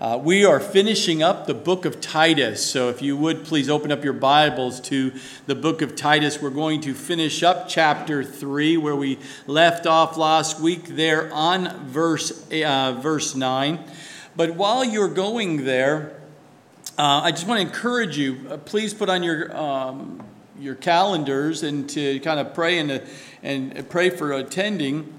Uh, we are finishing up the book of Titus. So, if you would please open up your Bibles to the book of Titus. We're going to finish up chapter 3, where we left off last week, there on verse, uh, verse 9. But while you're going there, uh, I just want to encourage you uh, please put on your, um, your calendars and to kind of pray and, and pray for attending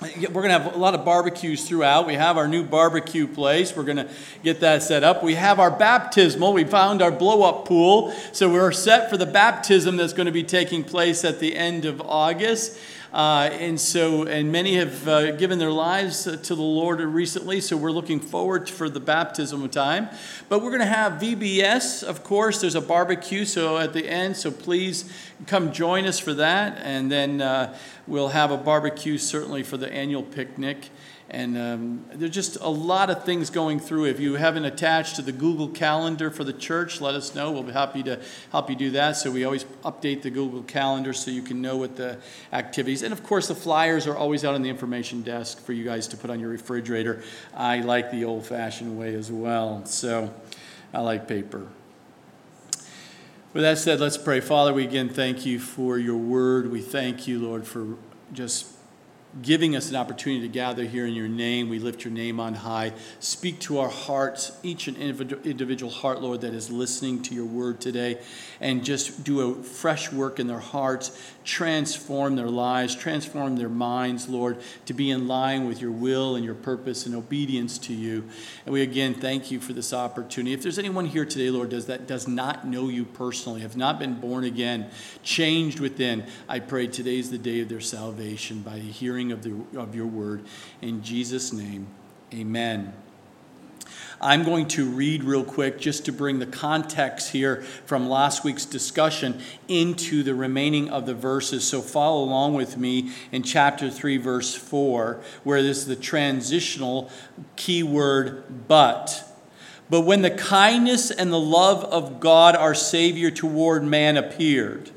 we're going to have a lot of barbecues throughout. We have our new barbecue place. We're going to get that set up. We have our baptismal. We found our blow up pool. So we're set for the baptism that's going to be taking place at the end of August. Uh, and so, and many have uh, given their lives to the Lord recently, so we're looking forward for the baptism time. But we're going to have VBS, of course. There's a barbecue, so at the end, so please come join us for that. And then uh, we'll have a barbecue certainly for the annual picnic. And um, there's just a lot of things going through. If you haven't attached to the Google Calendar for the church, let us know. We'll be happy to help you do that. So we always update the Google Calendar so you can know what the activities. And of course, the flyers are always out on the information desk for you guys to put on your refrigerator. I like the old-fashioned way as well. So I like paper. With that said, let's pray. Father, we again thank you for your word. We thank you, Lord, for just giving us an opportunity to gather here in your name. We lift your name on high. Speak to our hearts, each and individual heart, Lord, that is listening to your word today, and just do a fresh work in their hearts transform their lives, transform their minds, Lord, to be in line with your will and your purpose and obedience to you. And we again thank you for this opportunity. If there's anyone here today, Lord, does that does not know you personally, have not been born again, changed within, I pray today's the day of their salvation by the hearing of, the, of your word. In Jesus' name, amen. I'm going to read real quick just to bring the context here from last week's discussion into the remaining of the verses. So follow along with me in chapter 3, verse 4, where this is the transitional keyword but. But when the kindness and the love of God our Savior toward man appeared,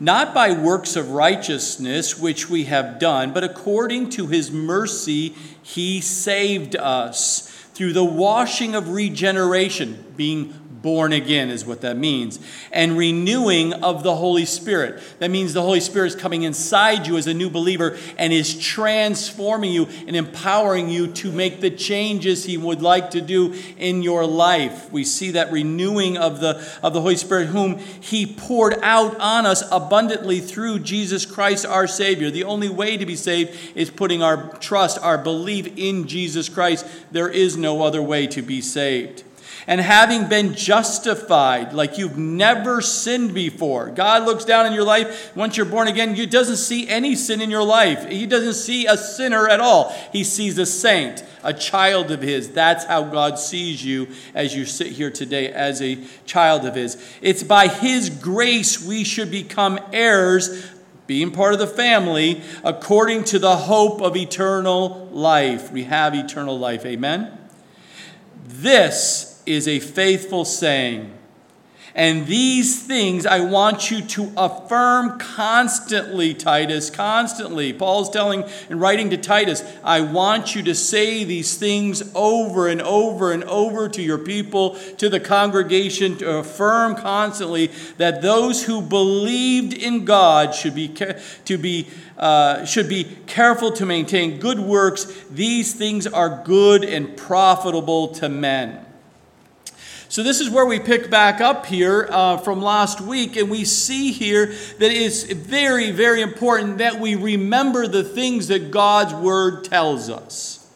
not by works of righteousness which we have done, but according to his mercy, he saved us through the washing of regeneration, being born again is what that means, and renewing of the Holy Spirit. That means the Holy Spirit is coming inside you as a new believer and is transforming you and empowering you to make the changes He would like to do in your life. We see that renewing of the, of the Holy Spirit, whom He poured out on us abundantly through Jesus Christ our Savior. The only way to be saved is putting our trust, our belief in Jesus Christ. There is no other way to be saved and having been justified like you've never sinned before. God looks down in your life once you're born again, He doesn't see any sin in your life. He doesn't see a sinner at all. He sees a saint, a child of His. That's how God sees you as you sit here today as a child of His. It's by His grace we should become heirs being part of the family, according to the hope of eternal life. We have eternal life. Amen? This is a faithful saying. And these things I want you to affirm constantly, Titus, constantly. Paul's telling and writing to Titus, I want you to say these things over and over and over to your people, to the congregation, to affirm constantly that those who believed in God should be, to be, uh, should be careful to maintain good works. These things are good and profitable to men. So, this is where we pick back up here uh, from last week, and we see here that it's very, very important that we remember the things that God's Word tells us.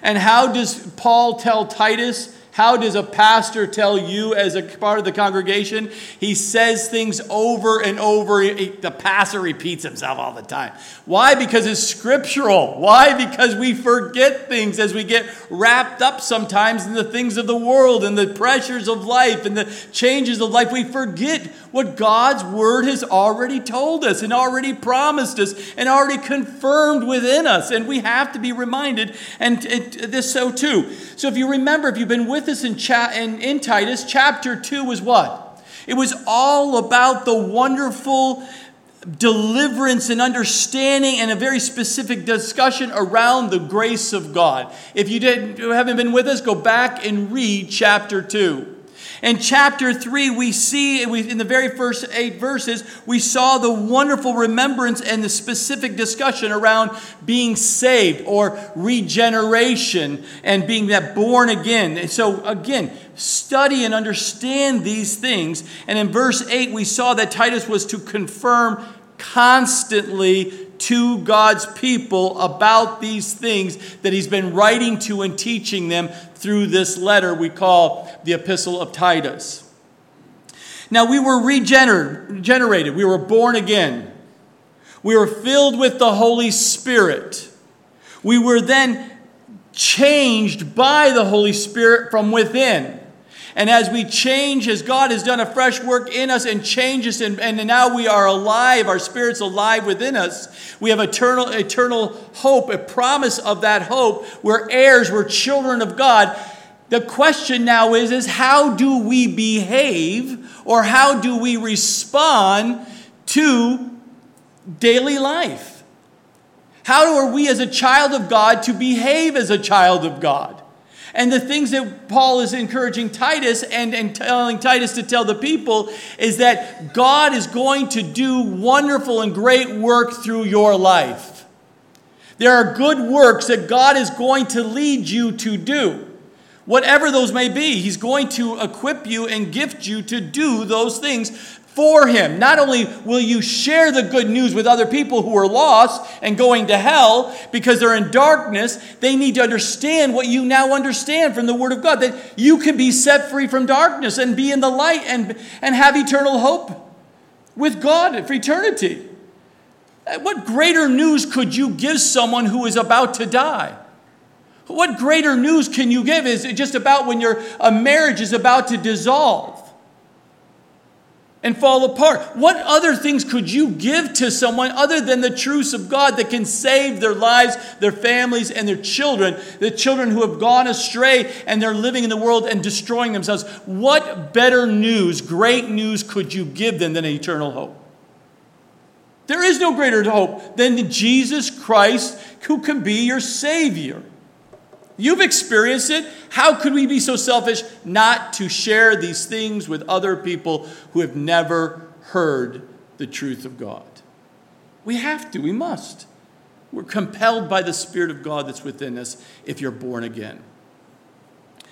And how does Paul tell Titus? How does a pastor tell you as a part of the congregation? He says things over and over. The pastor repeats himself all the time. Why? Because it's scriptural. Why? Because we forget things as we get wrapped up sometimes in the things of the world and the pressures of life and the changes of life. We forget what God's word has already told us and already promised us and already confirmed within us. And we have to be reminded, and this so too. So if you remember, if you've been with us in, cha- in, in Titus, chapter 2 was what? It was all about the wonderful deliverance and understanding and a very specific discussion around the grace of God. If you didn't, haven't been with us, go back and read chapter 2. In chapter 3, we see in the very first eight verses, we saw the wonderful remembrance and the specific discussion around being saved or regeneration and being that born again. And so, again, study and understand these things. And in verse 8, we saw that Titus was to confirm constantly to God's people about these things that he's been writing to and teaching them through this letter we call the Epistle of Titus. Now, we were regenerated, we were born again, we were filled with the Holy Spirit. We were then changed by the Holy Spirit from within. And as we change, as God has done a fresh work in us and changes, and, and now we are alive, our spirit's alive within us, we have eternal, eternal hope, a promise of that hope. We're heirs, we're children of God. The question now is, is how do we behave or how do we respond to daily life? How are we as a child of God to behave as a child of God? And the things that Paul is encouraging Titus and, and telling Titus to tell the people is that God is going to do wonderful and great work through your life. There are good works that God is going to lead you to do. Whatever those may be, He's going to equip you and gift you to do those things for him. Not only will you share the good news with other people who are lost and going to hell because they're in darkness, they need to understand what you now understand from the Word of God that you can be set free from darkness and be in the light and, and have eternal hope with God for eternity. What greater news could you give someone who is about to die? What greater news can you give? Is it just about when your a marriage is about to dissolve? And fall apart. What other things could you give to someone other than the truths of God that can save their lives, their families, and their children? The children who have gone astray and they're living in the world and destroying themselves. What better news, great news, could you give them than eternal hope? There is no greater hope than Jesus Christ who can be your Savior. You've experienced it. How could we be so selfish not to share these things with other people who have never heard the truth of God? We have to, we must. We're compelled by the Spirit of God that's within us if you're born again.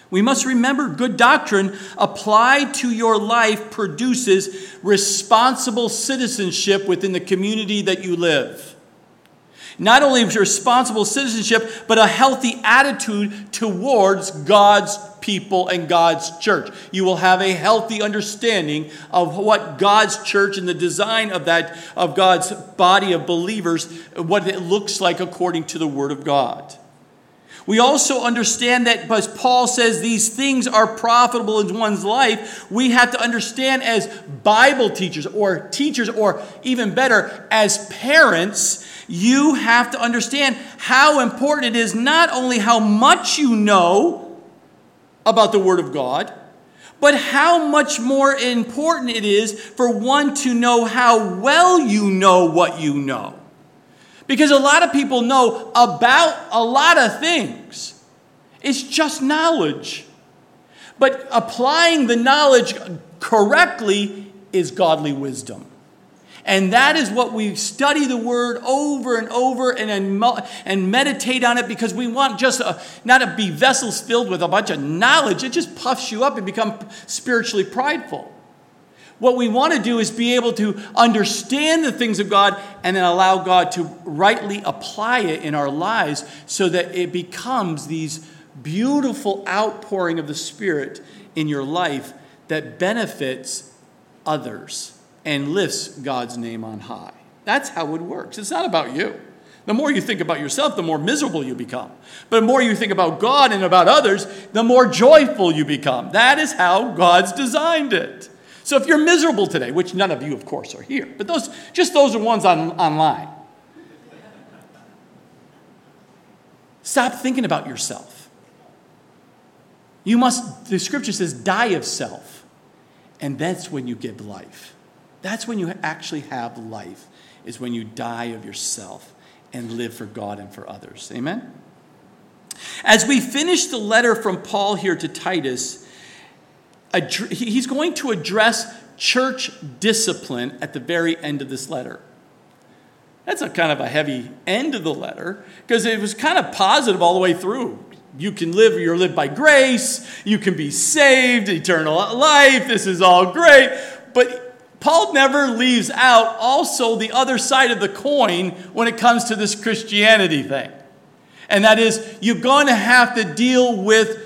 We must remember good doctrine applied to your life produces responsible citizenship within the community that you live. Not only is responsible citizenship, but a healthy attitude towards God's people and God's church. You will have a healthy understanding of what God's church and the design of that of God's body of believers, what it looks like according to the word of God. We also understand that as Paul says these things are profitable in one's life, we have to understand as Bible teachers or teachers or even better as parents you have to understand how important it is not only how much you know about the Word of God, but how much more important it is for one to know how well you know what you know. Because a lot of people know about a lot of things, it's just knowledge. But applying the knowledge correctly is godly wisdom. And that is what we study the word over and over and, and meditate on it because we want just a, not to be vessels filled with a bunch of knowledge. It just puffs you up and become spiritually prideful. What we want to do is be able to understand the things of God and then allow God to rightly apply it in our lives so that it becomes these beautiful outpouring of the Spirit in your life that benefits others and lifts God's name on high. That's how it works. It's not about you. The more you think about yourself, the more miserable you become. But the more you think about God and about others, the more joyful you become. That is how God's designed it. So if you're miserable today, which none of you, of course, are here, but those just those are ones on, online. Stop thinking about yourself. You must, the scripture says, die of self. And that's when you give life. That's when you actually have life, is when you die of yourself and live for God and for others. Amen? As we finish the letter from Paul here to Titus, he's going to address church discipline at the very end of this letter. That's a kind of a heavy end of the letter because it was kind of positive all the way through. You can live, you're lived by grace, you can be saved, eternal life, this is all great. But Paul never leaves out also the other side of the coin when it comes to this Christianity thing. And that is, you're going to have to deal with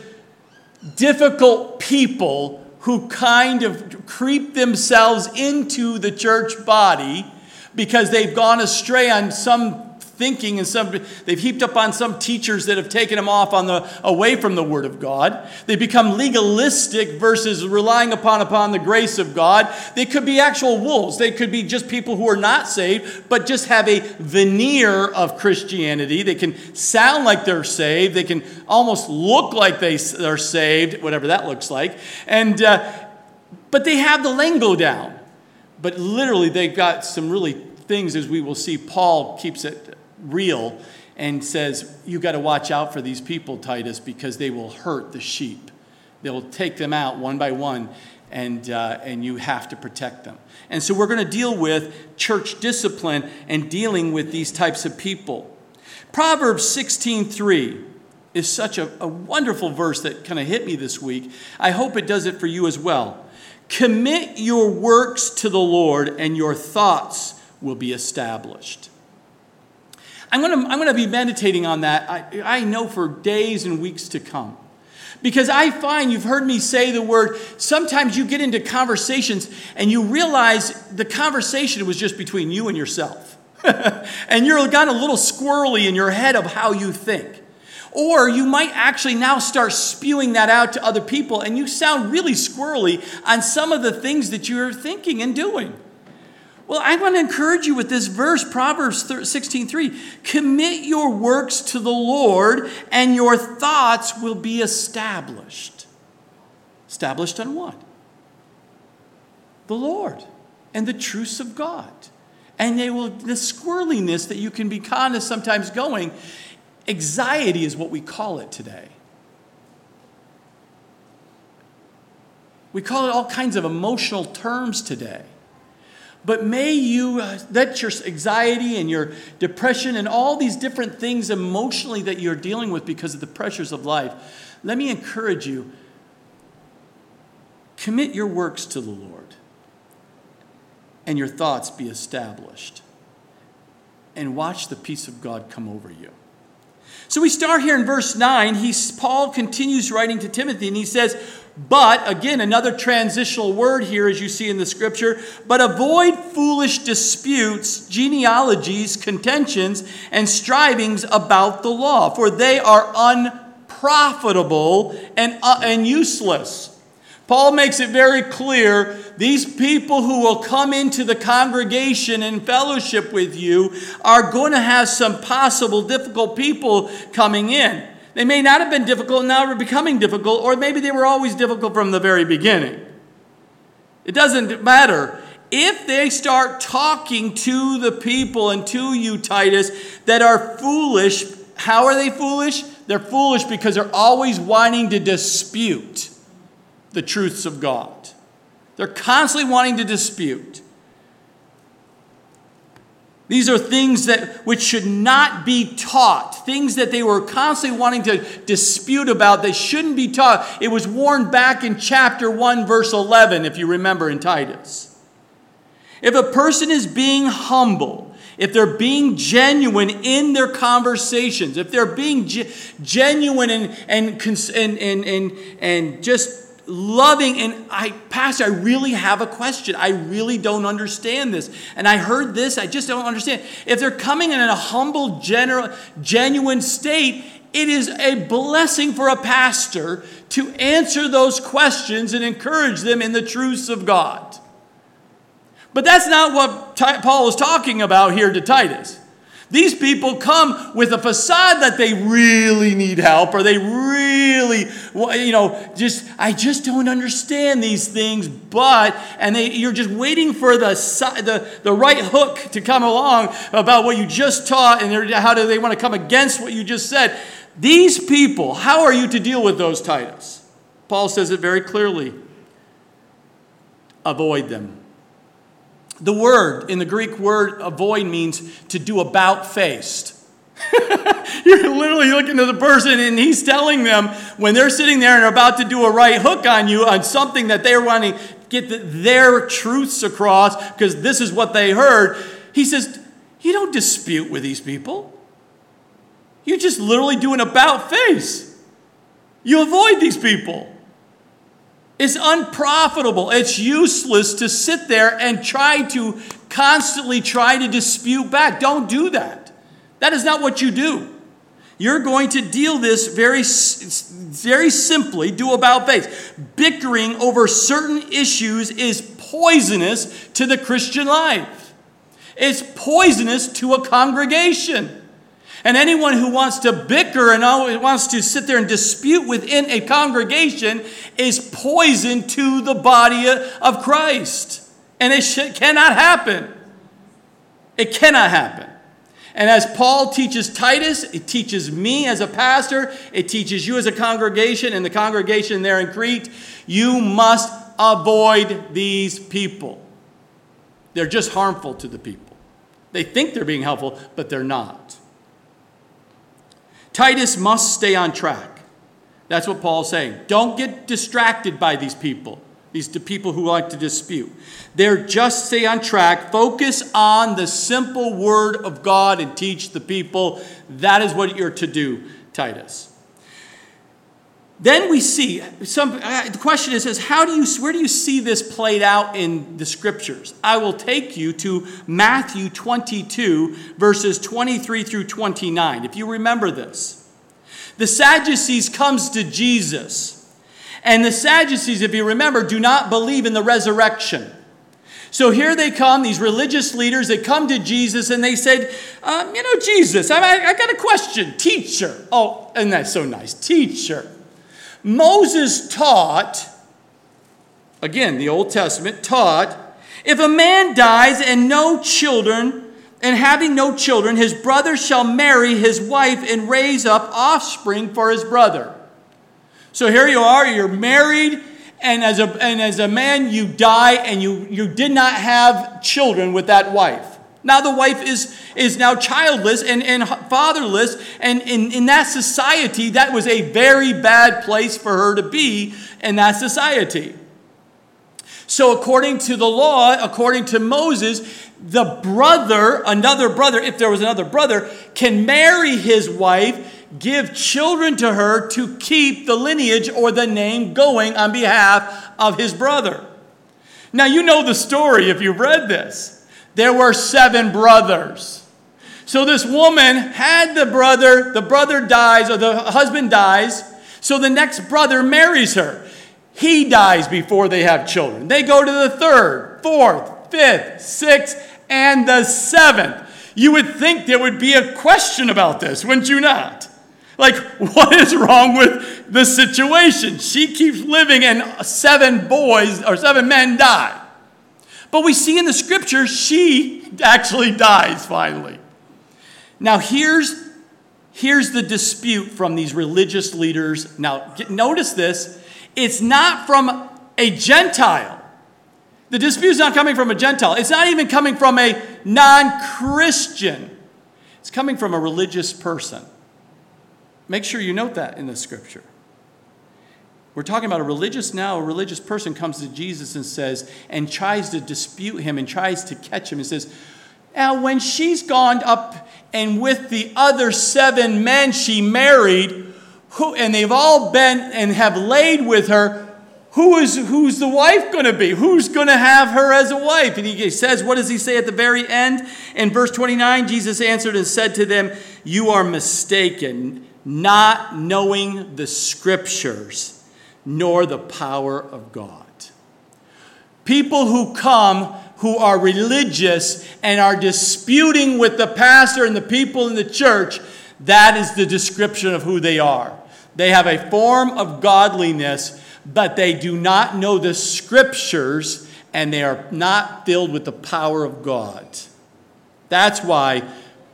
difficult people who kind of creep themselves into the church body because they've gone astray on some thinking and some they've heaped up on some teachers that have taken them off on the away from the word of god. They become legalistic versus relying upon upon the grace of god. They could be actual wolves. They could be just people who are not saved but just have a veneer of christianity. They can sound like they're saved. They can almost look like they are saved whatever that looks like. And uh, but they have the lingo down. But literally they've got some really things as we will see paul keeps it real and says, You got to watch out for these people, Titus, because they will hurt the sheep. They'll take them out one by one, and, uh, and you have to protect them. And so we're going to deal with church discipline and dealing with these types of people. Proverbs 16:3 is such a, a wonderful verse that kind of hit me this week. I hope it does it for you as well. Commit your works to the Lord, and your thoughts will be established. I'm going to, I'm to be meditating on that, I, I know, for days and weeks to come. Because I find you've heard me say the word, sometimes you get into conversations and you realize the conversation was just between you and yourself. and you're got a little squirrely in your head of how you think. Or you might actually now start spewing that out to other people and you sound really squirrely on some of the things that you're thinking and doing. Well, I want to encourage you with this verse, Proverbs 16:3. Commit your works to the Lord, and your thoughts will be established. Established on what? The Lord and the truths of God. And they will, the squirreliness that you can be kind of sometimes going, anxiety is what we call it today. We call it all kinds of emotional terms today. But may you uh, let your anxiety and your depression and all these different things emotionally that you're dealing with because of the pressures of life, let me encourage you commit your works to the Lord and your thoughts be established. And watch the peace of God come over you. So we start here in verse 9. He's, Paul continues writing to Timothy and he says, but, again, another transitional word here, as you see in the scripture, but avoid foolish disputes, genealogies, contentions, and strivings about the law, for they are unprofitable and, uh, and useless. Paul makes it very clear these people who will come into the congregation and fellowship with you are going to have some possible difficult people coming in. They may not have been difficult, now they're becoming difficult, or maybe they were always difficult from the very beginning. It doesn't matter. If they start talking to the people and to you, Titus, that are foolish, how are they foolish? They're foolish because they're always wanting to dispute the truths of God. They're constantly wanting to dispute. These are things that which should not be taught, things that they were constantly wanting to dispute about that shouldn't be taught. It was warned back in chapter 1 verse 11 if you remember in Titus. If a person is being humble, if they're being genuine in their conversations, if they're being genuine and, and, and, and, and, and just loving and I pastor I really have a question. I really don't understand this. And I heard this, I just don't understand. If they're coming in a humble general genuine state, it is a blessing for a pastor to answer those questions and encourage them in the truths of God. But that's not what Paul is talking about here to Titus. These people come with a facade that they really need help or they really, you know, just, I just don't understand these things, but, and they, you're just waiting for the, the, the right hook to come along about what you just taught and how do they want to come against what you just said. These people, how are you to deal with those, Titus? Paul says it very clearly avoid them. The word in the Greek word avoid means to do about faced. You're literally looking at the person and he's telling them when they're sitting there and are about to do a right hook on you on something that they're wanting to get the, their truths across because this is what they heard. He says, You don't dispute with these people. You just literally do an about face. You avoid these people. It's unprofitable. It's useless to sit there and try to constantly try to dispute back. Don't do that. That is not what you do. You're going to deal this very, very simply, do about face. Bickering over certain issues is poisonous to the Christian life. It's poisonous to a congregation. And anyone who wants to bicker and wants to sit there and dispute within a congregation is poison to the body of Christ. And it cannot happen. It cannot happen. And as Paul teaches Titus, it teaches me as a pastor, it teaches you as a congregation and the congregation there in Crete, you must avoid these people. They're just harmful to the people. They think they're being helpful, but they're not. Titus must stay on track. That's what Paul's saying. Don't get distracted by these people, these people who like to dispute. They're just stay on track. Focus on the simple word of God and teach the people. That is what you're to do, Titus. Then we see some. Uh, the question is, is how do you where do you see this played out in the scriptures? I will take you to Matthew 22 verses 23 through 29. If you remember this, the Sadducees comes to Jesus, and the Sadducees, if you remember, do not believe in the resurrection. So here they come, these religious leaders, they come to Jesus and they said, um, You know, Jesus, I, I got a question. Teacher. Oh, and that's so nice. Teacher. Moses taught, again, the Old Testament taught, if a man dies and no children, and having no children, his brother shall marry his wife and raise up offspring for his brother. So here you are, you're married, and as a, and as a man, you die and you, you did not have children with that wife. Now the wife is, is now childless and, and fatherless, and in, in that society, that was a very bad place for her to be in that society. So, according to the law, according to Moses, the brother, another brother, if there was another brother, can marry his wife, give children to her to keep the lineage or the name going on behalf of his brother. Now, you know the story if you've read this there were seven brothers. So this woman had the brother, the brother dies, or the husband dies, so the next brother marries her. He dies before they have children. They go to the third, fourth, fifth, sixth, and the seventh. You would think there would be a question about this, wouldn't you not? Like, what is wrong with the situation? She keeps living, and seven boys or seven men die. But we see in the scripture, she actually dies finally. Now, here's, here's the dispute from these religious leaders. Now, notice this it's not from a Gentile. The dispute is not coming from a Gentile. It's not even coming from a non Christian. It's coming from a religious person. Make sure you note that in the scripture. We're talking about a religious now, a religious person comes to Jesus and says, and tries to dispute him and tries to catch him and says, Now, when she's gone up and with the other seven men she married, who, and they've all been and have laid with her, who is who's the wife going to be? Who's going to have her as a wife? And he says, what does he say at the very end? In verse 29, Jesus answered and said to them, You are mistaken, not knowing the scriptures nor the power of God. People who come who are religious and are disputing with the pastor and the people in the church, that is the description of who they are. They have a form of godliness, but they do not know the scriptures and they are not filled with the power of God. That's why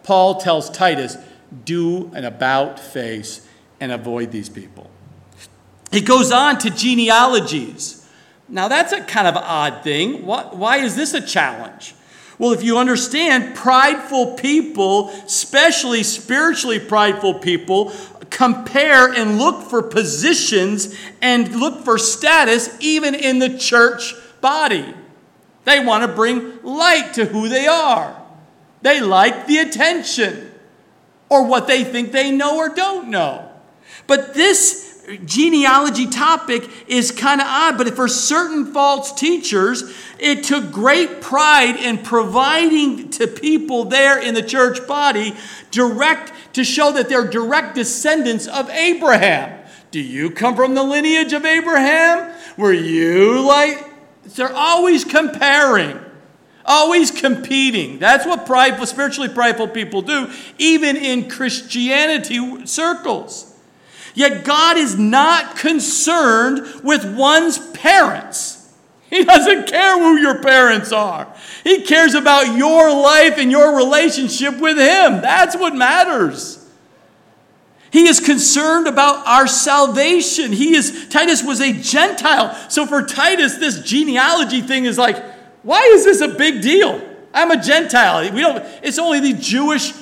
Paul tells Titus, do an about face and avoid these people. He goes on to genealogies. Now, that's a kind of odd thing. Why is this a challenge? Well, if you understand, prideful people, especially spiritually prideful people, compare and look for positions and look for status even in the church body. They want to bring light to who they are. They like the attention or what they think they know or don't know. But this genealogy topic is kind of odd, but for certain false teachers, it took great pride in providing to people there in the church body direct to show that they're direct descendants of Abraham. Do you come from the lineage of Abraham? Were you like they're always comparing, always competing. That's what prideful, spiritually prideful people do, even in Christianity circles. Yet God is not concerned with one's parents. He doesn't care who your parents are. He cares about your life and your relationship with Him. That's what matters. He is concerned about our salvation. He is Titus was a Gentile. So for Titus this genealogy thing is like, why is this a big deal? I'm a Gentile. We don't it's only the Jewish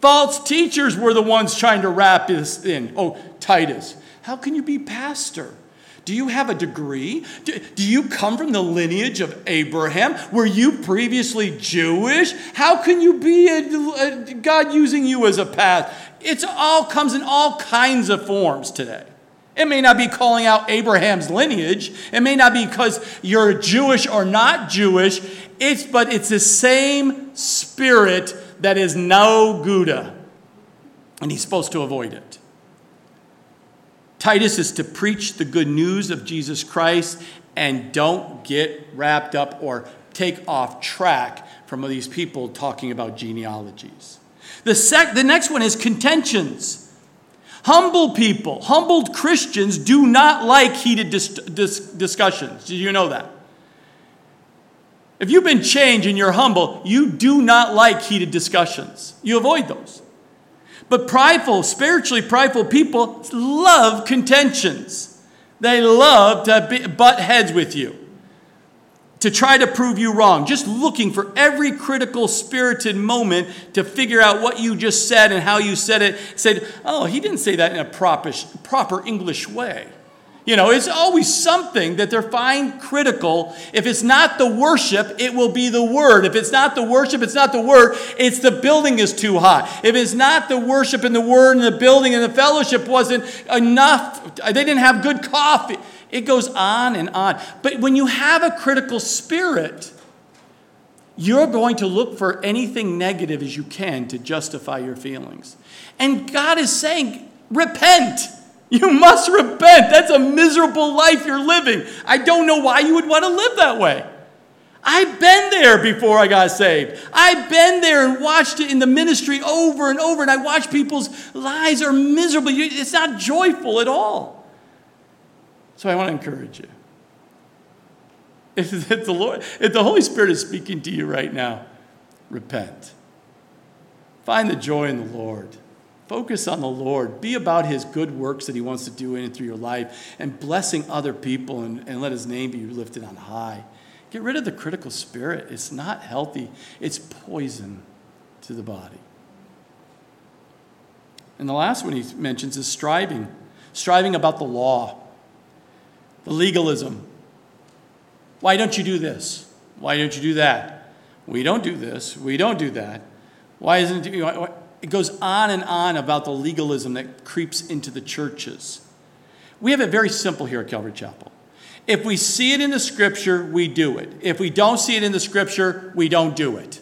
false teachers were the ones trying to wrap this in. Oh, Titus, how can you be pastor? Do you have a degree? Do, do, you come from the lineage of Abraham? Were you previously Jewish? How can you be a, a, God using you as a path? It all comes in all kinds of forms today. It may not be calling out Abraham's lineage. It may not be because you're Jewish or not Jewish. It's but it's the same spirit that is no Gouda. And he's supposed to avoid it. Titus is to preach the good news of Jesus Christ and don't get wrapped up or take off track from these people talking about genealogies. The, sec- the next one is contentions. Humble people, humbled Christians do not like heated dis- dis- discussions. Did you know that? If you've been changed and you're humble, you do not like heated discussions. You avoid those. But prideful, spiritually prideful people love contentions. They love to be, butt heads with you, to try to prove you wrong, just looking for every critical spirited moment to figure out what you just said and how you said it. Said, oh, he didn't say that in a proper, proper English way. You know, it's always something that they're find critical. If it's not the worship, it will be the word. If it's not the worship, it's not the word. It's the building is too high. If it's not the worship and the word and the building and the fellowship wasn't enough, they didn't have good coffee. It goes on and on. But when you have a critical spirit, you're going to look for anything negative as you can to justify your feelings. And God is saying, repent. You must repent. That's a miserable life you're living. I don't know why you would want to live that way. I've been there before I got saved. I've been there and watched it in the ministry over and over, and I watch people's lives are miserable. It's not joyful at all. So I want to encourage you. If, the Lord, if the Holy Spirit is speaking to you right now, repent. Find the joy in the Lord. Focus on the Lord. Be about His good works that He wants to do in and through your life and blessing other people and, and let His name be lifted on high. Get rid of the critical spirit. It's not healthy, it's poison to the body. And the last one he mentions is striving striving about the law, the legalism. Why don't you do this? Why don't you do that? We don't do this. We don't do that. Why isn't it? It goes on and on about the legalism that creeps into the churches. We have it very simple here at Calvary Chapel. If we see it in the scripture, we do it. If we don't see it in the scripture, we don't do it.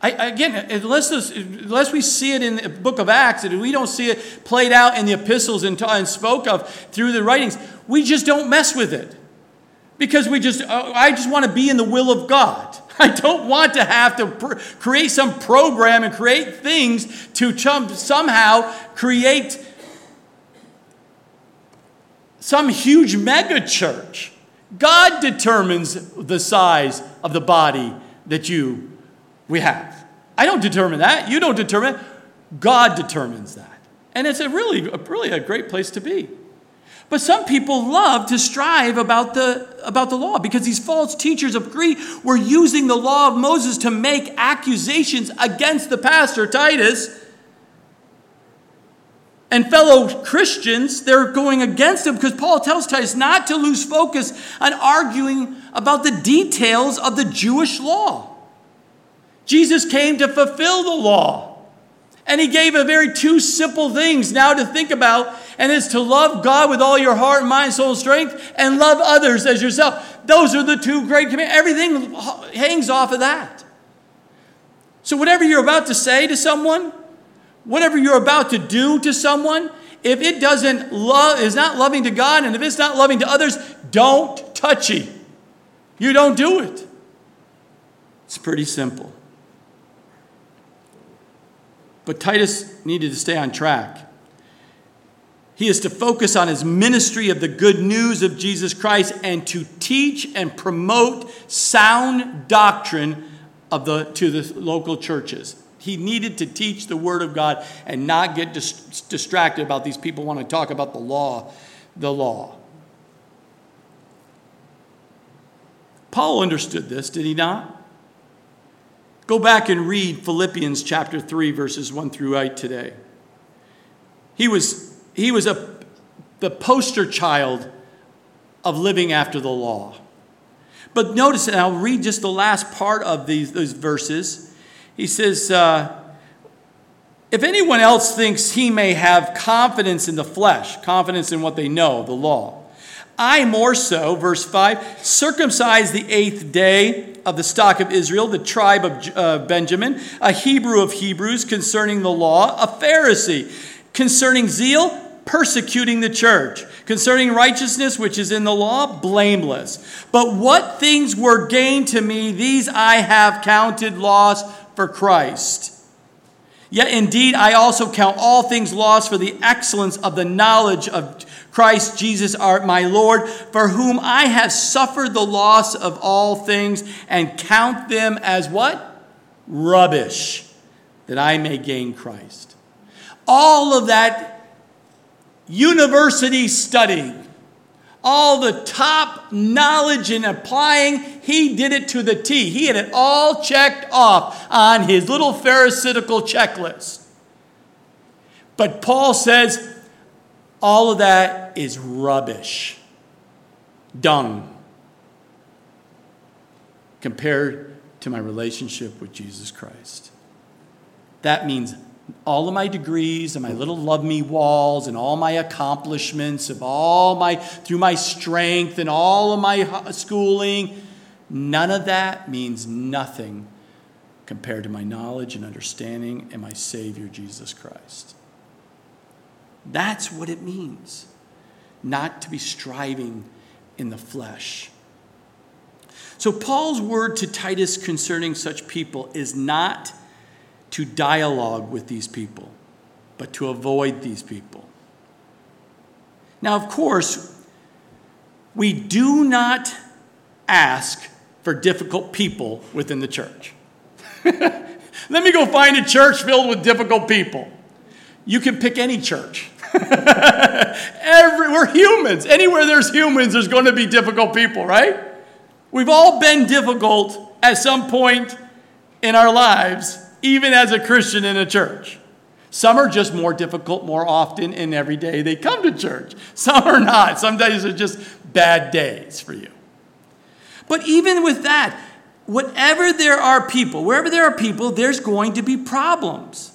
I, again, unless, this, unless we see it in the book of Acts and we don't see it played out in the epistles and, and spoke of through the writings, we just don't mess with it. because we just, uh, I just want to be in the will of God. I don't want to have to pr- create some program and create things to somehow create some huge mega church. God determines the size of the body that you we have. I don't determine that. You don't determine. God determines that. And it's a really, a, really a great place to be. But some people love to strive about the, about the law because these false teachers of Greek were using the law of Moses to make accusations against the pastor, Titus. And fellow Christians, they're going against him because Paul tells Titus not to lose focus on arguing about the details of the Jewish law. Jesus came to fulfill the law. And he gave a very two simple things now to think about, and it's to love God with all your heart, mind, soul, and strength, and love others as yourself. Those are the two great commandments. Everything hangs off of that. So, whatever you're about to say to someone, whatever you're about to do to someone, if it doesn't love, is not loving to God, and if it's not loving to others, don't touch it. You don't do it. It's pretty simple. But Titus needed to stay on track. He is to focus on his ministry of the good news of Jesus Christ and to teach and promote sound doctrine of the, to the local churches. He needed to teach the Word of God and not get dis- distracted about these people want to talk about the law, the law. Paul understood this, did he not? Go back and read Philippians chapter 3, verses 1 through 8 today. He was, he was a, the poster child of living after the law. But notice, and I'll read just the last part of these, those verses. He says, uh, If anyone else thinks he may have confidence in the flesh, confidence in what they know, the law, I more so, verse 5, circumcised the eighth day of the stock of Israel, the tribe of uh, Benjamin, a Hebrew of Hebrews concerning the law, a Pharisee concerning zeal, persecuting the church, concerning righteousness which is in the law, blameless. But what things were gained to me, these I have counted loss for Christ. Yet indeed, I also count all things lost for the excellence of the knowledge of Christ Jesus, our, my Lord, for whom I have suffered the loss of all things and count them as what? Rubbish, that I may gain Christ. All of that university studying, all the top knowledge in applying, he did it to the T. He had it all checked off on his little Pharisaical checklist. But Paul says, all of that is rubbish, dung, compared to my relationship with Jesus Christ. That means all of my degrees and my little love me walls and all my accomplishments of all my through my strength and all of my schooling none of that means nothing compared to my knowledge and understanding and my savior Jesus Christ that's what it means not to be striving in the flesh. So, Paul's word to Titus concerning such people is not to dialogue with these people, but to avoid these people. Now, of course, we do not ask for difficult people within the church. Let me go find a church filled with difficult people. You can pick any church. Every, we're humans. Anywhere there's humans, there's going to be difficult people, right? We've all been difficult at some point in our lives, even as a Christian in a church. Some are just more difficult more often, and every day they come to church. Some are not. Some days are just bad days for you. But even with that, whatever there are people, wherever there are people, there's going to be problems.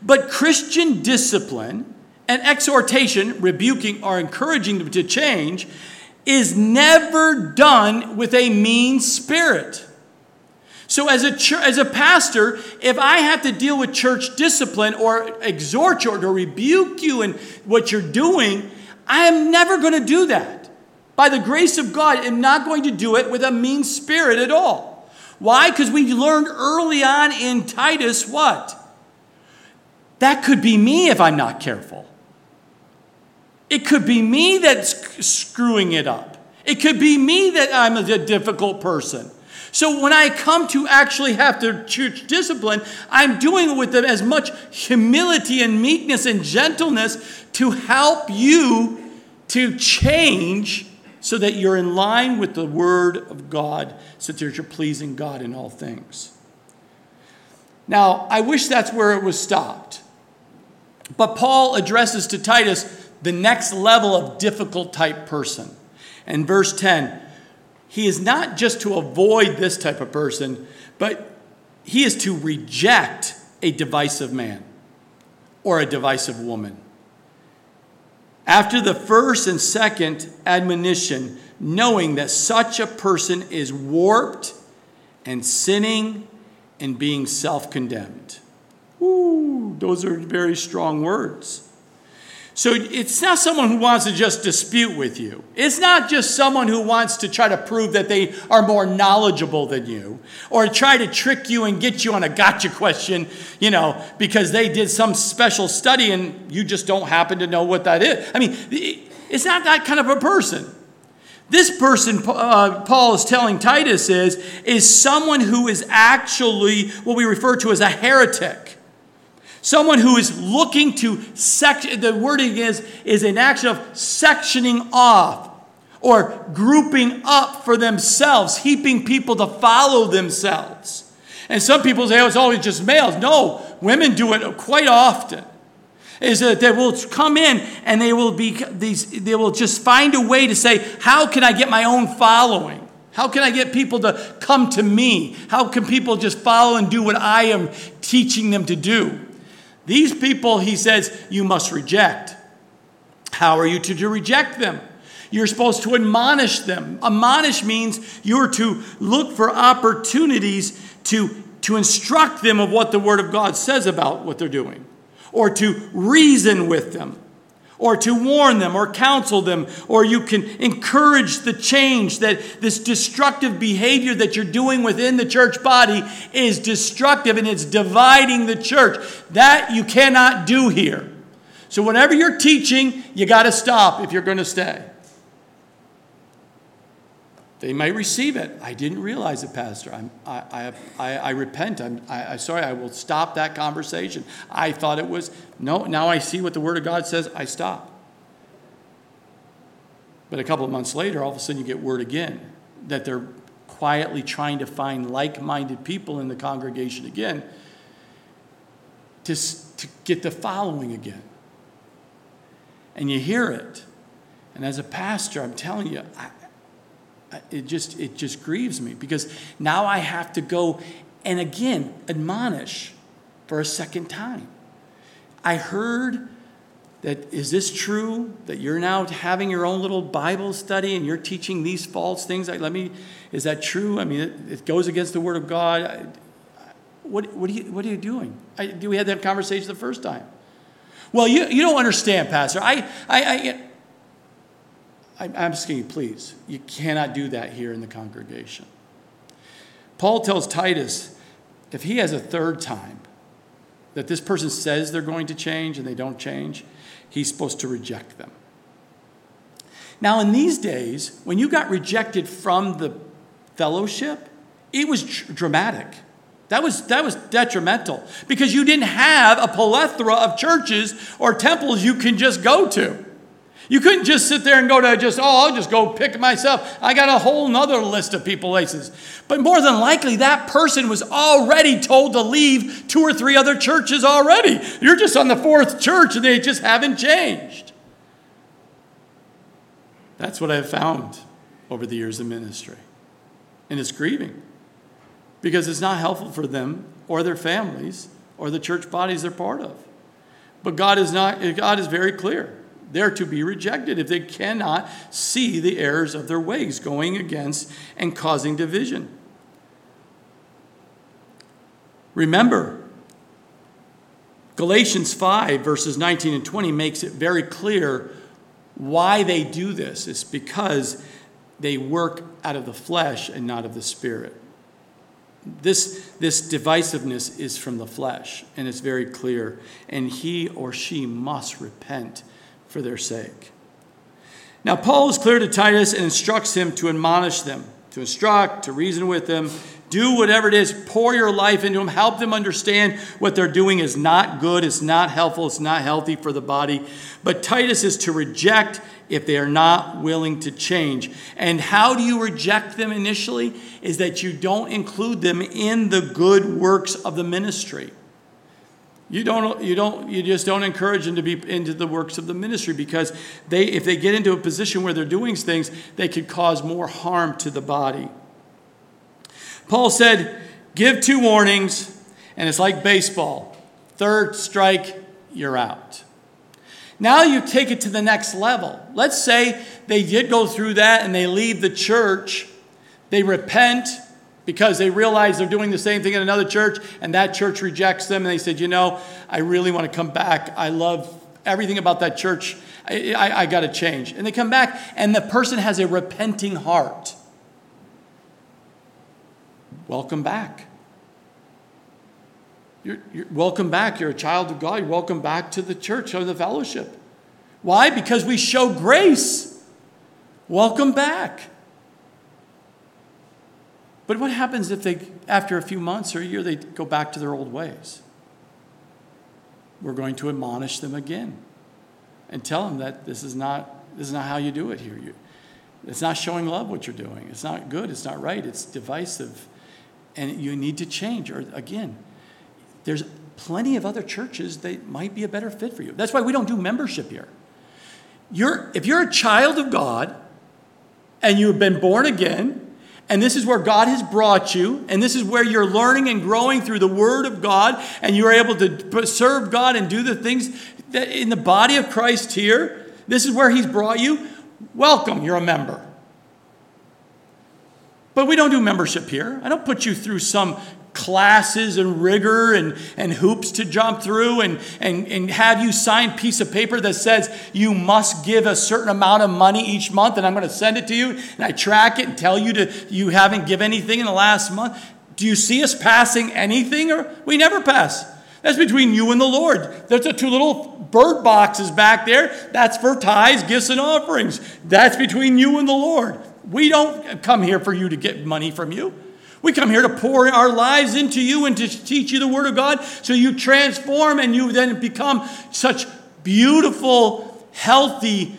But Christian discipline and exhortation, rebuking or encouraging them to change, is never done with a mean spirit. So, as a, ch- as a pastor, if I have to deal with church discipline or exhort you or rebuke you in what you're doing, I am never going to do that. By the grace of God, I'm not going to do it with a mean spirit at all. Why? Because we learned early on in Titus what? That could be me if I'm not careful. It could be me that's screwing it up. It could be me that I'm a difficult person. So when I come to actually have to church discipline, I'm doing it with as much humility and meekness and gentleness to help you to change so that you're in line with the word of God, so that you're pleasing God in all things. Now, I wish that's where it was stopped. But Paul addresses to Titus the next level of difficult type person. In verse 10, he is not just to avoid this type of person, but he is to reject a divisive man or a divisive woman. After the first and second admonition, knowing that such a person is warped and sinning and being self condemned. Ooh, those are very strong words. So it's not someone who wants to just dispute with you. It's not just someone who wants to try to prove that they are more knowledgeable than you or try to trick you and get you on a gotcha question, you know, because they did some special study and you just don't happen to know what that is. I mean, it's not that kind of a person. This person, uh, Paul is telling Titus, is, is someone who is actually what we refer to as a heretic. Someone who is looking to section, the wording is, is an action of sectioning off or grouping up for themselves, heaping people to follow themselves. And some people say, oh, it's always just males. No, women do it quite often. Is that they will come in and they will be these, they will just find a way to say, How can I get my own following? How can I get people to come to me? How can people just follow and do what I am teaching them to do? These people, he says, you must reject. How are you to reject them? You're supposed to admonish them. Admonish means you're to look for opportunities to, to instruct them of what the Word of God says about what they're doing, or to reason with them or to warn them or counsel them, or you can encourage the change that this destructive behavior that you're doing within the church body is destructive and it's dividing the church. That you cannot do here. So, whatever you're teaching, you got to stop if you're going to stay. They might receive it. I didn't realize it, Pastor. I'm, I, I, I, repent. I'm I, sorry. I will stop that conversation. I thought it was, no, now I see what the Word of God says. I stop. But a couple of months later, all of a sudden you get word again that they're quietly trying to find like minded people in the congregation again to, to get the following again. And you hear it. And as a pastor, I'm telling you, I, it just it just grieves me because now I have to go and again admonish for a second time. I heard that is this true that you're now having your own little Bible study and you're teaching these false things? Like, let me, is that true? I mean, it, it goes against the Word of God. What, what, are, you, what are you doing? I, we have that conversation the first time? Well, you, you don't understand, Pastor. I, I, I I'm asking you, please, you cannot do that here in the congregation. Paul tells Titus if he has a third time that this person says they're going to change and they don't change, he's supposed to reject them. Now, in these days, when you got rejected from the fellowship, it was dramatic. That was, that was detrimental because you didn't have a plethora of churches or temples you can just go to. You couldn't just sit there and go to just, oh, I'll just go pick myself. I got a whole nother list of people places. But more than likely, that person was already told to leave two or three other churches already. You're just on the fourth church and they just haven't changed. That's what I've found over the years of ministry. And it's grieving because it's not helpful for them or their families or the church bodies they're part of. But God is not, God is very clear. They're to be rejected if they cannot see the errors of their ways going against and causing division. Remember, Galatians 5, verses 19 and 20 makes it very clear why they do this It's because they work out of the flesh and not of the spirit. This, this divisiveness is from the flesh, and it's very clear. And he or she must repent for their sake. Now, Paul is clear to Titus and instructs him to admonish them, to instruct, to reason with them, do whatever it is, pour your life into them, help them understand what they're doing is not good, it's not helpful, it's not healthy for the body. But Titus is to reject if they are not willing to change. And how do you reject them initially? Is that you don't include them in the good works of the ministry. You don't, you don't, you just don't encourage them to be into the works of the ministry because they, if they get into a position where they're doing things, they could cause more harm to the body. Paul said, give two warnings, and it's like baseball. Third strike, you're out. Now you take it to the next level. Let's say they did go through that and they leave the church, they repent because they realize they're doing the same thing in another church, and that church rejects them, and they said, You know, I really want to come back. I love everything about that church. I, I, I got to change. And they come back, and the person has a repenting heart. Welcome back. You're, you're, welcome back. You're a child of God. Welcome back to the church or the fellowship. Why? Because we show grace. Welcome back. But what happens if they, after a few months or a year, they go back to their old ways? We're going to admonish them again and tell them that this is not, this is not how you do it here. You, it's not showing love what you're doing. It's not good. It's not right. It's divisive. And you need to change. Or again, there's plenty of other churches that might be a better fit for you. That's why we don't do membership here. You're, if you're a child of God and you've been born again, and this is where God has brought you, and this is where you're learning and growing through the Word of God, and you're able to serve God and do the things that in the body of Christ here. This is where He's brought you. Welcome, you're a member. But we don't do membership here. I don't put you through some classes and rigor and, and hoops to jump through and, and, and have you sign piece of paper that says you must give a certain amount of money each month and I'm going to send it to you and I track it and tell you to you haven't given anything in the last month. Do you see us passing anything or we never pass? That's between you and the Lord. There's the two little bird boxes back there. That's for tithes, gifts, and offerings. That's between you and the Lord. We don't come here for you to get money from you. We come here to pour our lives into you and to teach you the Word of God so you transform and you then become such beautiful, healthy,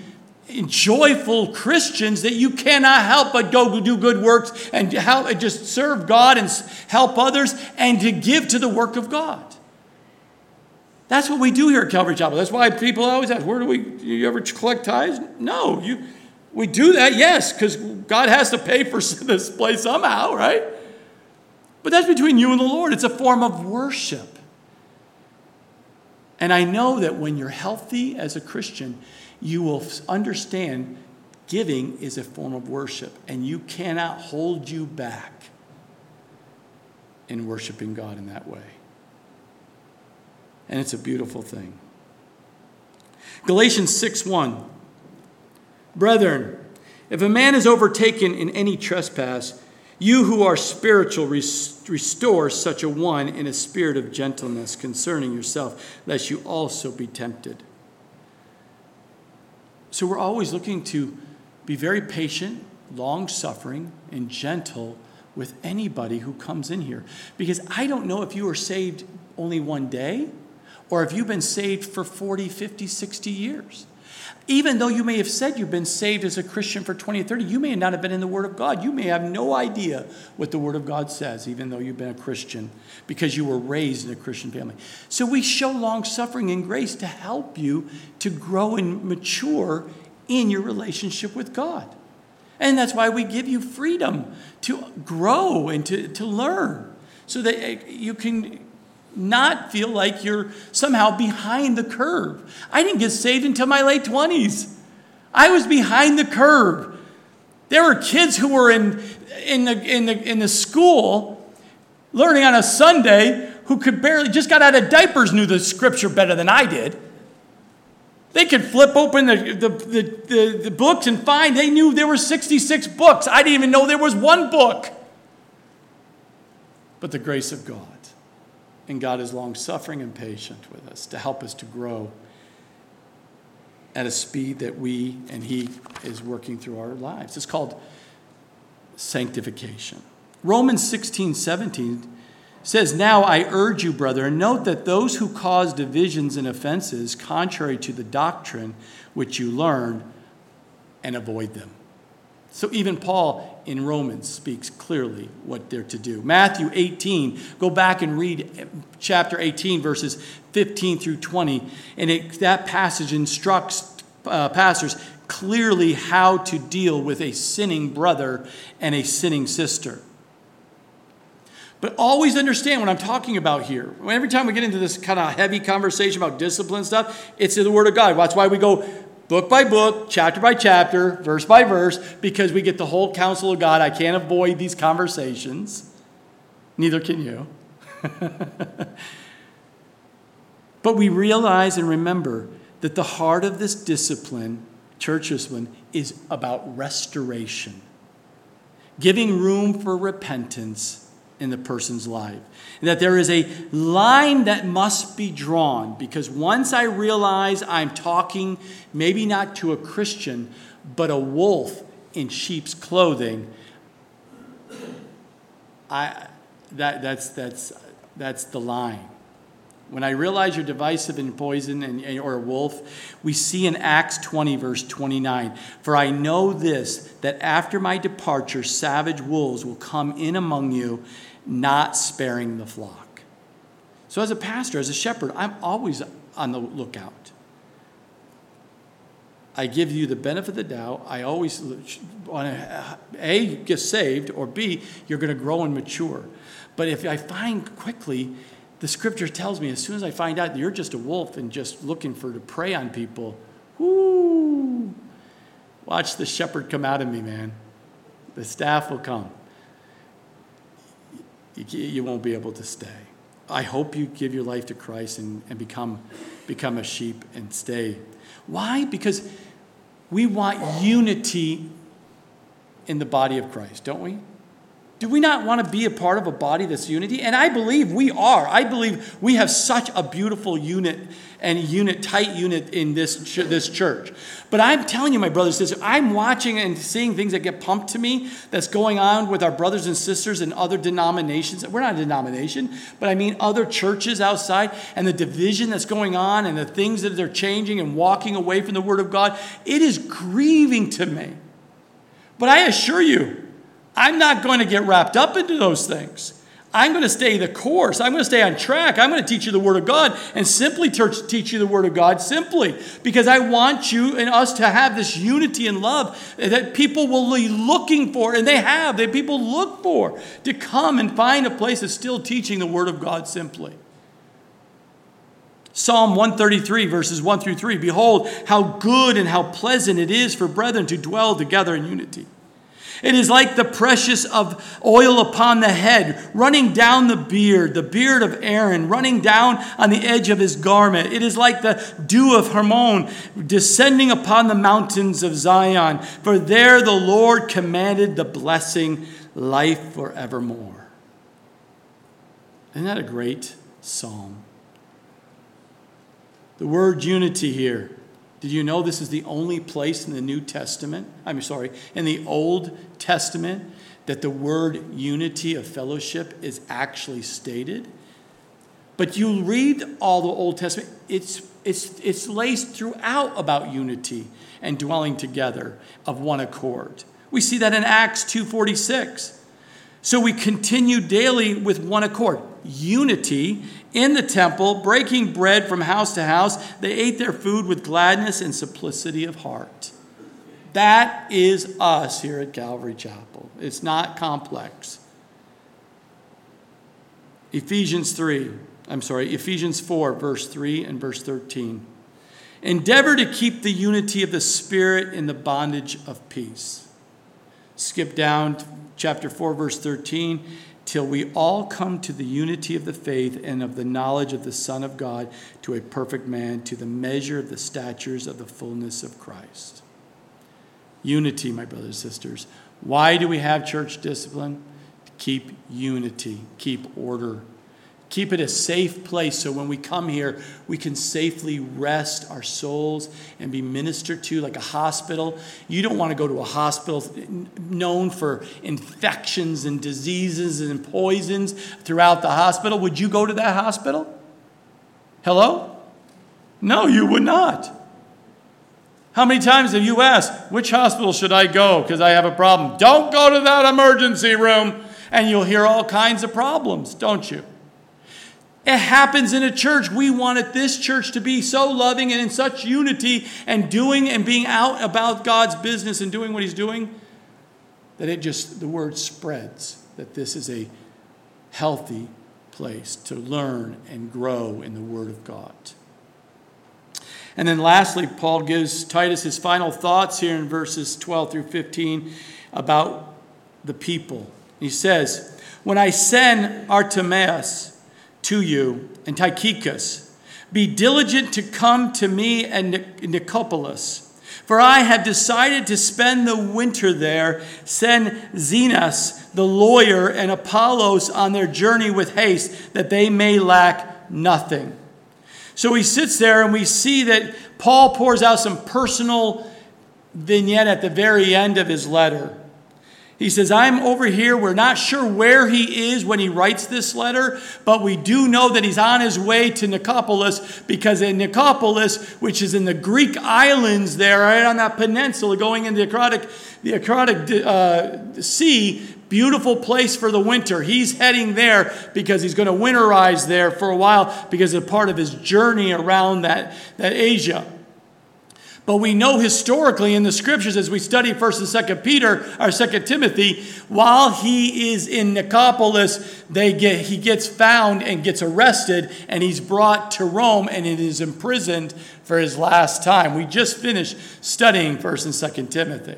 joyful Christians that you cannot help but go do good works and help just serve God and help others and to give to the work of God. That's what we do here at Calvary Chapel. That's why people always ask, "Where do we? Do you ever collect tithes?" No, you. We do that, yes, because God has to pay for this place somehow, right? But that's between you and the Lord. It's a form of worship. And I know that when you're healthy as a Christian, you will understand giving is a form of worship, and you cannot hold you back in worshiping God in that way. And it's a beautiful thing. Galatians 6 1. Brethren, if a man is overtaken in any trespass, you who are spiritual, restore such a one in a spirit of gentleness concerning yourself, lest you also be tempted. So we're always looking to be very patient, long suffering, and gentle with anybody who comes in here. Because I don't know if you were saved only one day or if you've been saved for 40, 50, 60 years. Even though you may have said you've been saved as a Christian for 20 or 30, you may not have been in the Word of God. You may have no idea what the Word of God says, even though you've been a Christian, because you were raised in a Christian family. So we show long suffering and grace to help you to grow and mature in your relationship with God. And that's why we give you freedom to grow and to, to learn so that eh, you can not feel like you're somehow behind the curve. I didn't get saved until my late 20s. I was behind the curve. There were kids who were in, in, the, in, the, in the school learning on a Sunday who could barely just got out of diapers knew the scripture better than I did. They could flip open the, the, the, the, books and find they knew there were 66 books. I didn't even know there was one book. But the grace of God. And God is long suffering and patient with us to help us to grow at a speed that we and He is working through our lives. It's called sanctification. Romans 16, 17 says, Now I urge you, brother, and note that those who cause divisions and offenses contrary to the doctrine which you learned, and avoid them. So even Paul in Romans speaks clearly what they're to do. Matthew 18, go back and read chapter 18, verses 15 through 20, and it, that passage instructs uh, pastors clearly how to deal with a sinning brother and a sinning sister. But always understand what I'm talking about here. Every time we get into this kind of heavy conversation about discipline stuff, it's in the Word of God. That's why we go book by book, chapter by chapter, verse by verse, because we get the whole counsel of God. I can't avoid these conversations. Neither can you. but we realize and remember that the heart of this discipline, church discipline, is about restoration, giving room for repentance in the person's life. And that there is a line that must be drawn because once I realize I'm talking maybe not to a Christian, but a wolf in sheep's clothing, I, that, that's, that's, that's the line. When I realize you're divisive and poison and, or a wolf, we see in Acts 20, verse 29 For I know this, that after my departure, savage wolves will come in among you not sparing the flock. So, as a pastor, as a shepherd, I'm always on the lookout. I give you the benefit of the doubt. I always want to, A, get saved, or B, you're going to grow and mature. But if I find quickly, the scripture tells me as soon as I find out you're just a wolf and just looking for to prey on people, whoo, watch the shepherd come out of me, man. The staff will come you won't be able to stay. I hope you give your life to Christ and, and become, become a sheep and stay. Why? Because we want unity in the body of Christ, don't we? Do we not want to be a part of a body that's unity? And I believe we are. I believe we have such a beautiful unit and unit, tight unit in this, ch- this church. But I'm telling you, my brothers and sisters, I'm watching and seeing things that get pumped to me that's going on with our brothers and sisters in other denominations. We're not a denomination, but I mean other churches outside and the division that's going on and the things that they're changing and walking away from the Word of God. It is grieving to me. But I assure you, I'm not going to get wrapped up into those things. I'm going to stay the course. I'm going to stay on track. I'm going to teach you the Word of God and simply teach you the Word of God simply because I want you and us to have this unity and love that people will be looking for, and they have, that people look for to come and find a place that's still teaching the Word of God simply. Psalm 133, verses 1 through 3 Behold, how good and how pleasant it is for brethren to dwell together in unity. It is like the precious of oil upon the head, running down the beard, the beard of Aaron, running down on the edge of his garment. It is like the dew of Hermon, descending upon the mountains of Zion. For there the Lord commanded the blessing, life forevermore. Isn't that a great psalm? The word unity here did you know this is the only place in the New Testament, I'm sorry, in the Old Testament, that the word unity of fellowship is actually stated? But you read all the Old Testament, it's, it's, it's laced throughout about unity and dwelling together of one accord. We see that in Acts 2:46. So we continue daily with one accord, unity in the temple, breaking bread from house to house. They ate their food with gladness and simplicity of heart. That is us here at Calvary Chapel. It's not complex. Ephesians 3, I'm sorry, Ephesians 4, verse 3 and verse 13. Endeavor to keep the unity of the Spirit in the bondage of peace. Skip down chapter 4, verse 13 till we all come to the unity of the faith and of the knowledge of the Son of God, to a perfect man, to the measure of the statures of the fullness of Christ. Unity, my brothers and sisters. Why do we have church discipline? To keep unity, keep order. Keep it a safe place so when we come here, we can safely rest our souls and be ministered to like a hospital. You don't want to go to a hospital known for infections and diseases and poisons throughout the hospital. Would you go to that hospital? Hello? No, you would not. How many times have you asked, which hospital should I go because I have a problem? Don't go to that emergency room. And you'll hear all kinds of problems, don't you? It happens in a church. We wanted this church to be so loving and in such unity and doing and being out about God's business and doing what He's doing that it just, the word spreads that this is a healthy place to learn and grow in the Word of God. And then lastly, Paul gives Titus his final thoughts here in verses 12 through 15 about the people. He says, When I send Artemas, to you and Tychicus. Be diligent to come to me and Nicopolis, for I have decided to spend the winter there. Send Zenas, the lawyer, and Apollos on their journey with haste, that they may lack nothing. So he sits there, and we see that Paul pours out some personal vignette at the very end of his letter. He says, I'm over here. We're not sure where he is when he writes this letter, but we do know that he's on his way to Nicopolis because in Nicopolis, which is in the Greek islands there, right on that peninsula going into the Adriatic, the Adriatic uh, Sea, beautiful place for the winter. He's heading there because he's going to winterize there for a while because it's part of his journey around that, that Asia. But we know historically in the scriptures as we study 1st and 2nd Peter or 2nd Timothy, while he is in Nicopolis, they get, he gets found and gets arrested and he's brought to Rome and it is imprisoned for his last time. We just finished studying 1st and 2nd Timothy.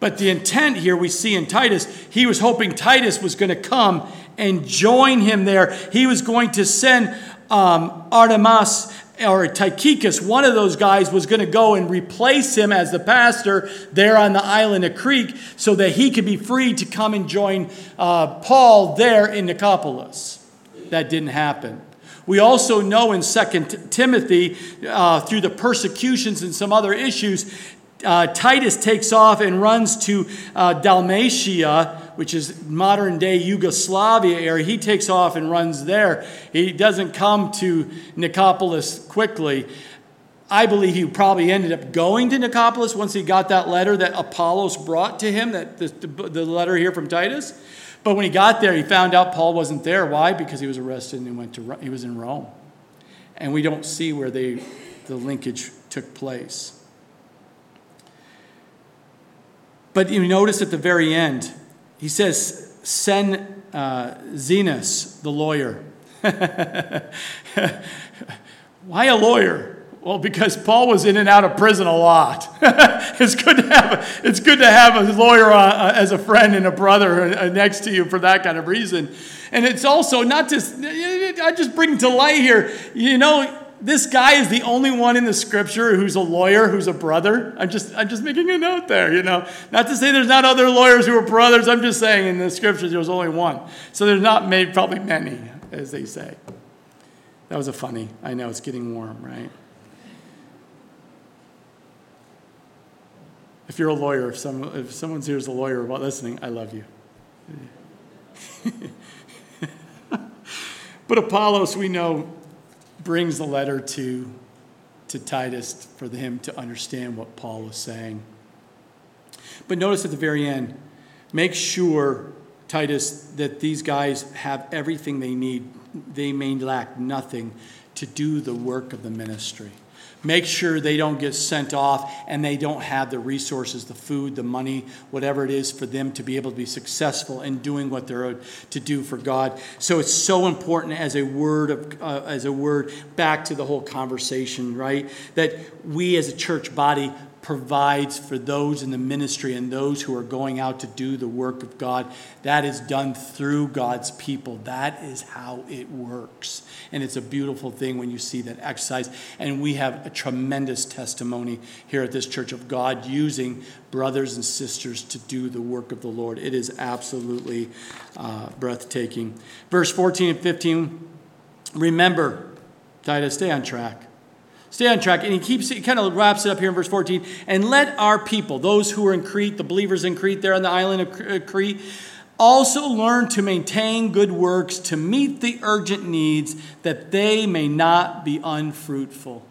But the intent here we see in Titus, he was hoping Titus was going to come and join him there. He was going to send um, Artemas or Tychicus, one of those guys, was going to go and replace him as the pastor there on the island of Crete so that he could be free to come and join uh, Paul there in Nicopolis. That didn't happen. We also know in 2 Timothy, uh, through the persecutions and some other issues, uh, Titus takes off and runs to uh, Dalmatia, which is modern day Yugoslavia area. He takes off and runs there. He doesn't come to Nicopolis quickly. I believe he probably ended up going to Nicopolis once he got that letter that Apollos brought to him, that the, the letter here from Titus. But when he got there, he found out Paul wasn't there. Why? Because he was arrested and went to he was in Rome, and we don't see where they the linkage took place. But you notice at the very end, he says, Send uh, Zenas, the lawyer. Why a lawyer? Well, because Paul was in and out of prison a lot. it's, good to have, it's good to have a lawyer uh, as a friend and a brother uh, next to you for that kind of reason. And it's also not just, I just bring to light here, you know, this guy is the only one in the scripture who's a lawyer, who's a brother. I'm just, I'm just making a note there, you know. Not to say there's not other lawyers who are brothers. I'm just saying in the scriptures there's only one. So there's not made probably many, as they say. That was a funny. I know it's getting warm, right? If you're a lawyer, if, some, if someone's here is a lawyer while listening, I love you. but Apollos, we know, brings the letter to, to Titus for him to understand what Paul was saying. But notice at the very end, make sure, Titus, that these guys have everything they need. They may lack nothing to do the work of the ministry. Make sure they don't get sent off and they don't have the resources, the food, the money, whatever it is for them to be able to be successful in doing what they're to do for God. So it's so important as a word of uh, as a word back to the whole conversation, right? That we as a church body provides for those in the ministry and those who are going out to do the work of God. That is done through God's people. That is how it works. And it's a beautiful thing when you see that exercise. And we have a tremendous testimony here at this church of God using brothers and sisters to do the work of the Lord. It is absolutely uh, breathtaking. Verse 14 and 15 remember, Titus, stay on track Stay on track. And he keeps, he kind of wraps it up here in verse 14. And let our people, those who are in Crete, the believers in Crete, there on the island of uh, Crete, also learn to maintain good works to meet the urgent needs that they may not be unfruitful.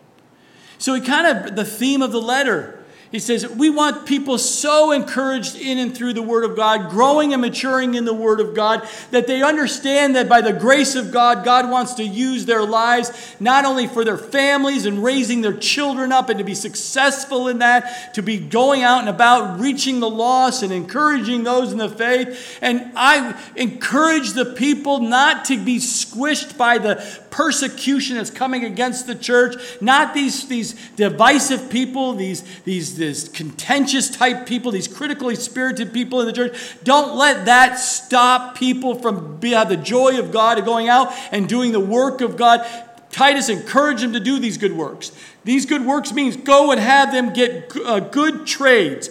So he kind of, the theme of the letter he says, We want people so encouraged in and through the Word of God, growing and maturing in the Word of God, that they understand that by the grace of God, God wants to use their lives not only for their families and raising their children up and to be successful in that, to be going out and about reaching the lost and encouraging those in the faith. And I encourage the people not to be squished by the persecution that's coming against the church, not these, these divisive people, these, these this contentious type people, these critically spirited people in the church. Don't let that stop people from be, the joy of God and going out and doing the work of God. Titus encouraged them to do these good works. These good works means go and have them get uh, good trades.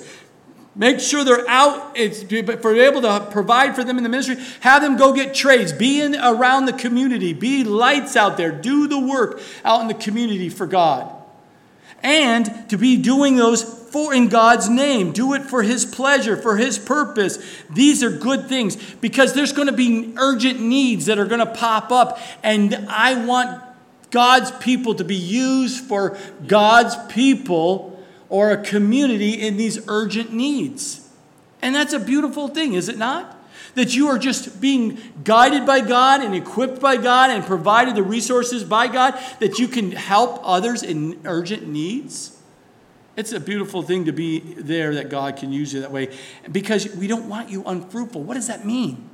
Make sure they're out it's, for able to provide for them in the ministry. Have them go get trades. Be in around the community. Be lights out there. Do the work out in the community for God. And to be doing those for in God's name. Do it for his pleasure, for his purpose. These are good things because there's going to be urgent needs that are going to pop up and I want God's people to be used for God's people or a community in these urgent needs. And that's a beautiful thing, is it not? That you are just being guided by God and equipped by God and provided the resources by God that you can help others in urgent needs. It's a beautiful thing to be there that God can use you that way because we don't want you unfruitful. What does that mean?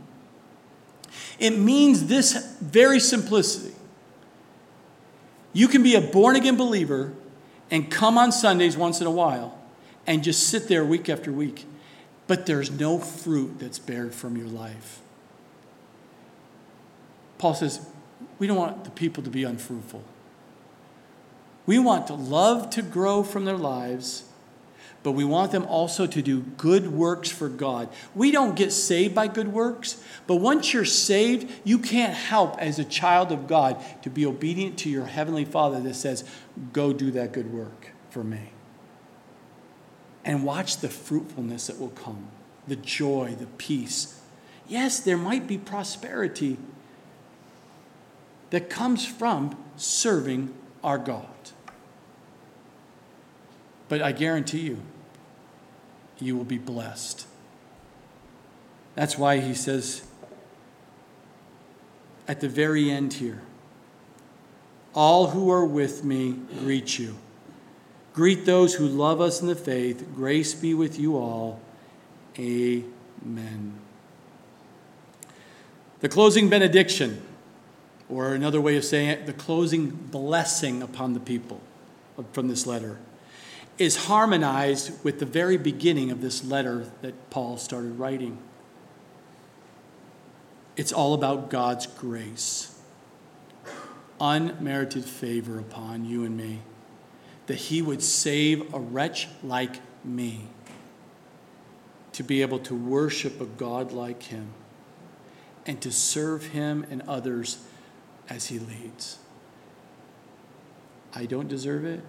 It means this very simplicity. You can be a born again believer and come on Sundays once in a while and just sit there week after week, but there's no fruit that's bared from your life. Paul says, we don't want the people to be unfruitful. We want the love to grow from their lives, but we want them also to do good works for God. We don't get saved by good works, but once you're saved, you can't help as a child of God to be obedient to your heavenly Father that says, Go do that good work for me. And watch the fruitfulness that will come the joy, the peace. Yes, there might be prosperity that comes from serving our God. But I guarantee you, you will be blessed. That's why he says at the very end here all who are with me greet you. Greet those who love us in the faith. Grace be with you all. Amen. The closing benediction, or another way of saying it, the closing blessing upon the people from this letter is harmonized with the very beginning of this letter that Paul started writing. It's all about God's grace, unmerited favor upon you and me, that He would save a wretch like me to be able to worship a God like Him and to serve Him and others as He leads. I don't deserve it.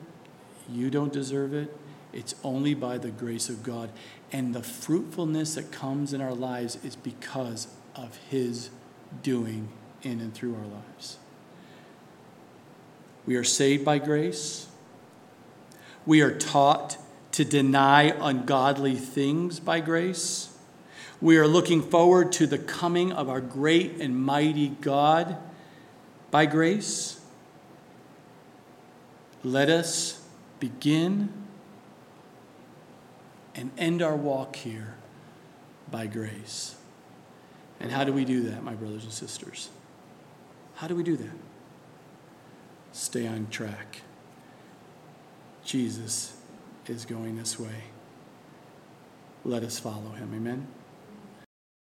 You don't deserve it. It's only by the grace of God. And the fruitfulness that comes in our lives is because of His doing in and through our lives. We are saved by grace. We are taught to deny ungodly things by grace. We are looking forward to the coming of our great and mighty God by grace. Let us begin and end our walk here by grace. And how do we do that, my brothers and sisters? How do we do that? Stay on track. Jesus is going this way. Let us follow him. Amen.